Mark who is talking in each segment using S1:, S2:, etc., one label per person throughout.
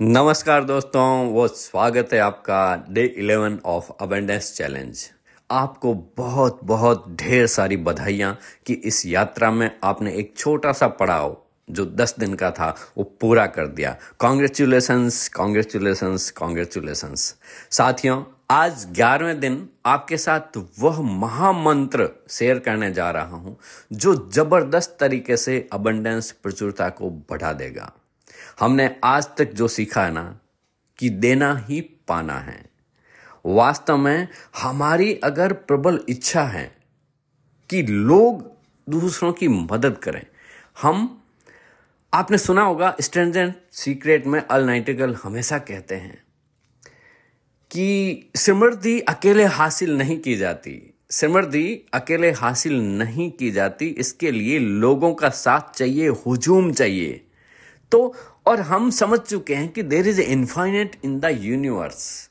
S1: नमस्कार दोस्तों, वो स्वागत है आपका day eleven of abundance challenge आपको बहुत बहुत ढेर सारी बधाइयाँ कि इस यात्रा में आपने एक छोटा सा पड़ाव जो दस दिन का था, वो पूरा कर दिया। कॉन्ग्रेचुलेशंस कॉन्ग्रेचुलेशंस कॉन्ग्रेचुलेशंस साथियों, आज ग्यारहवें दिन आपके साथ वह महामंत्र शेयर करने जा रहा हूँ, जो ज़बरदस्त तरीके से अबंडेंस प्रचुरता को बढ़ा देगा। हमने आज तक जो सीखा है ना, कि देना ही पाना है। वास्तव में हमारी अगर प्रबल इच्छा है कि लोग दूसरों की मदद करें, हम, आपने सुना होगा स्ट्रेंजेंट सीक्रेट में अल नाइटिकल हमेशा कहते हैं कि समृद्धि अकेले हासिल नहीं की जाती। समृद्धि अकेले हासिल नहीं की जाती, इसके लिए लोगों का साथ चाहिए, हुजूम चाहिए। तो और हम समझ चुके हैं कि there is infinite in the universe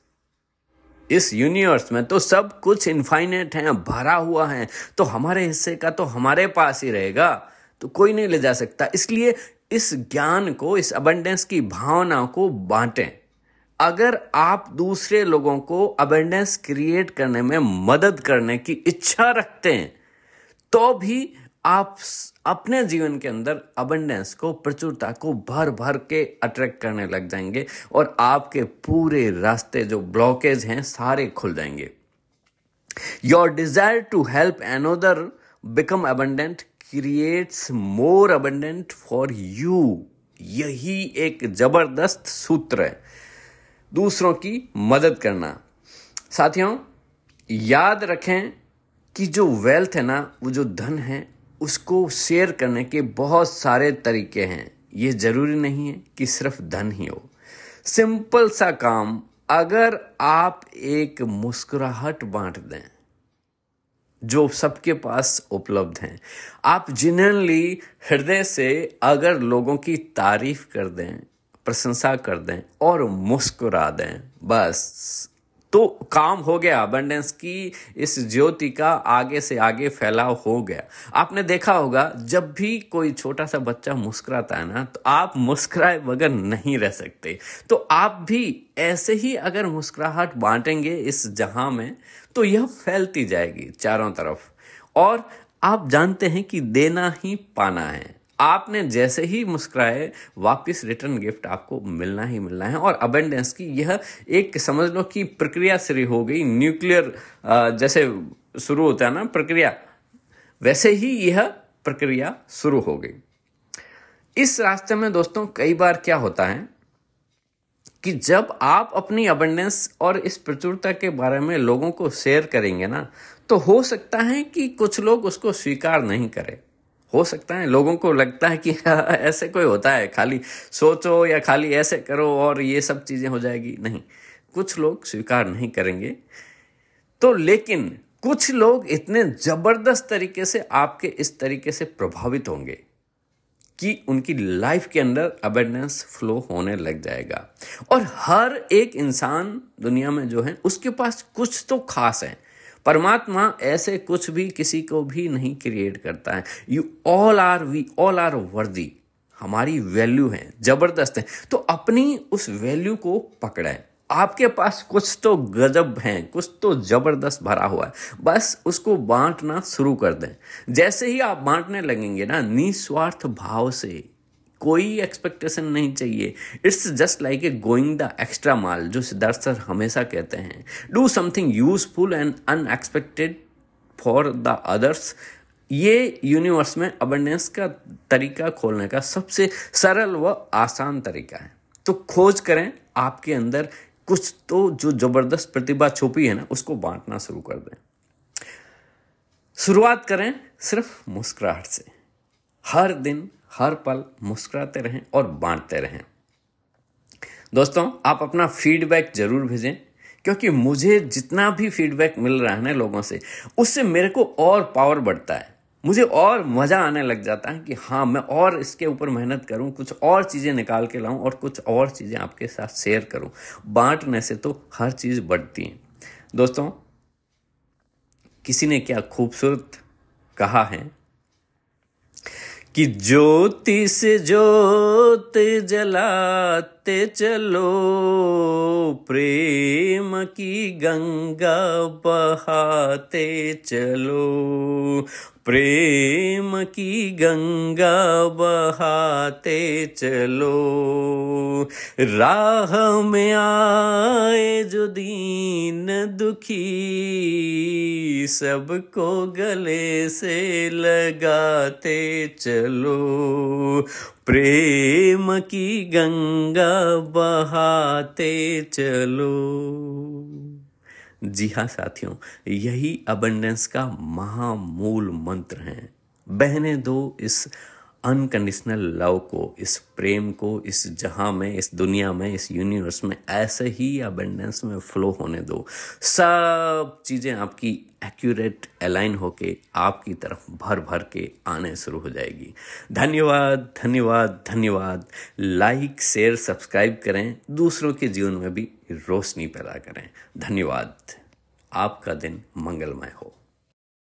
S1: इस यूनिवर्स में तो सब कुछ इनफाइनेट है, भरा हुआ है। तो हमारे हिस्से का तो हमारे पास ही रहेगा। तो कोई नहीं ले जा सकता। इसलिए इस ज्ञान को, इस अबेंडेंस की भावना को बांटें। अगर आप दूसरे लोगों को अबेंडेंस क्रिएट करने में मदद करने की इच्छा रखते हैं तो भी आप अपने जीवन के अंदर अबंडेंस को, प्रचुरता को भर भर के अट्रैक्ट करने लग जाएँगे और आपके पूरे रास्ते जो ब्लॉकेज हैं, सारे खुल जाएँगे। Your desire to help another become abundant creates more abundant for you यही एक ज़बरदस्त सूत्र है। दूसरों की मदद करना। साथियों, याद रखें कि जो वेल्थ है ना, वो जो धन है उसको शेयर करने के बहुत सारे तरीके हैं। ये ज़रूरी नहीं है कि सिर्फ़ धन ही हो। सिंपल सा काम, अगर आप एक मुस्कुराहट बांट दें, जो सबके पास उपलब्ध हैं, आप जिनली हृदय से अगर लोगों की तारीफ़ कर दें, प्रशंसा कर दें और मुस्कुरा दें, बस। तो काम हो गया अबंडेंस की इस ज्योति का आगे से आगे फैलाव हो गया। आपने देखा होगा, जब भी कोई छोटा सा बच्चा मुस्कुराता है ना तो आप मुस्कुराए बगैर नहीं रह सकते। तो आप भी ऐसे ही अगर मुस्कुराहट बांटेंगे इस जहाँ में तो यह फैलती जाएगी चारों तरफ़। और आप जानते हैं कि देना ही पाना है। आपने जैसे ही मुस्कुराए, वापस रिटर्न गिफ्ट आपको मिलना ही मिलना है। और अबेंडेंस की यह एक, समझ लो कि प्रक्रिया शुरू हो गई न्यूक्लियर जैसे शुरू होता है ना प्रक्रिया, वैसे ही यह प्रक्रिया शुरू हो गई। इस रास्ते में दोस्तों कई बार क्या होता है कि जब आप अपनी अबेंडेंस और इस प्रचुरता के बारे में लोगों को शेयर करेंगे ना तो हो सकता है कि कुछ लोग उसको स्वीकार नहीं करें। हो सकता है, लोगों को लगता है कि ऐसे कोई होता है, खाली सोचो या खाली ऐसे करो और ये सब चीज़ें हो जाएगी। नहीं, कुछ लोग स्वीकार नहीं करेंगे। तो लेकिन कुछ लोग इतने ज़बरदस्त तरीके से आपके इस तरीके से प्रभावित होंगे कि उनकी लाइफ के अंदर अवेयरनेस फ्लो होने लग जाएगा। और हर एक इंसान दुनिया में जो है, उसके पास कुछ तो खास है। परमात्मा ऐसे कुछ भी किसी को भी नहीं क्रिएट करता है। You all are we all are worthy हमारी वैल्यू है, ज़बरदस्त है। तो अपनी उस वैल्यू को पकड़े आपके पास कुछ तो गजब है, कुछ तो ज़बरदस्त भरा हुआ है। बस उसको बांटना शुरू कर दें। जैसे ही आप बांटने लगेंगे ना, निस्वार्थ भाव से कोई एक्सपेक्टेशन नहीं चाहिए। It's just like a going the extra mile जो सिद्धार्थ सर हमेशा कहते हैं। Do something useful and unexpected for the others ये यूनिवर्स में अबंडेंस का तरीका खोलने का सबसे सरल व आसान तरीका है। तो खोज करें, आपके अंदर कुछ तो जो ज़बरदस्त प्रतिभा छुपी है ना, उसको बांटना शुरू कर दें। शुरुआत करें सिर्फ़ मुस्कुराहट से। हर दिन हर पल मुस्कुराते रहें और बांटते रहें। दोस्तों, आप अपना फीडबैक ज़रूर भेजें, क्योंकि मुझे जितना भी फीडबैक मिल रहा है ना लोगों से, उससे मेरे को और पावर बढ़ता है। मुझे और मज़ा आने लग जाता है कि हाँ मैं और इसके ऊपर मेहनत करूँ, कुछ और चीज़ें निकाल के लाऊं और कुछ और चीज़ें आपके साथ शेयर करूँ। बांटने से तो हर चीज़ बढ़ती है। दोस्तों, किसी ने क्या खूबसूरत कहा है? कि ज्योति से ज्योत जलाते चलो प्रेम की गंगा बहाते चलो। प्रेम की गंगा बहाते चलो। राह में आए जो दीन दुखी, सबको गले से लगाते चलो। प्रेम की गंगा बहाते चलो। जी हाँ साथियों यही अबंडेंस का महामूल मंत्र है। बहने दो इस अनकंडीशनल लव को, इस प्रेम को, इस जहाँ में, इस दुनिया में, इस यूनिवर्स में ऐसे ही अबेंडेंस में फ्लो होने दो। सब चीज़ें आपकी एक्यूरेट अलाइन होके आपकी तरफ़ भर भर के आने शुरू हो जाएगी। धन्यवाद धन्यवाद धन्यवाद। लाइक शेयर सब्सक्राइब करें। दूसरों के जीवन में भी रोशनी पैदा करें। धन्यवाद। आपका दिन मंगलमय हो।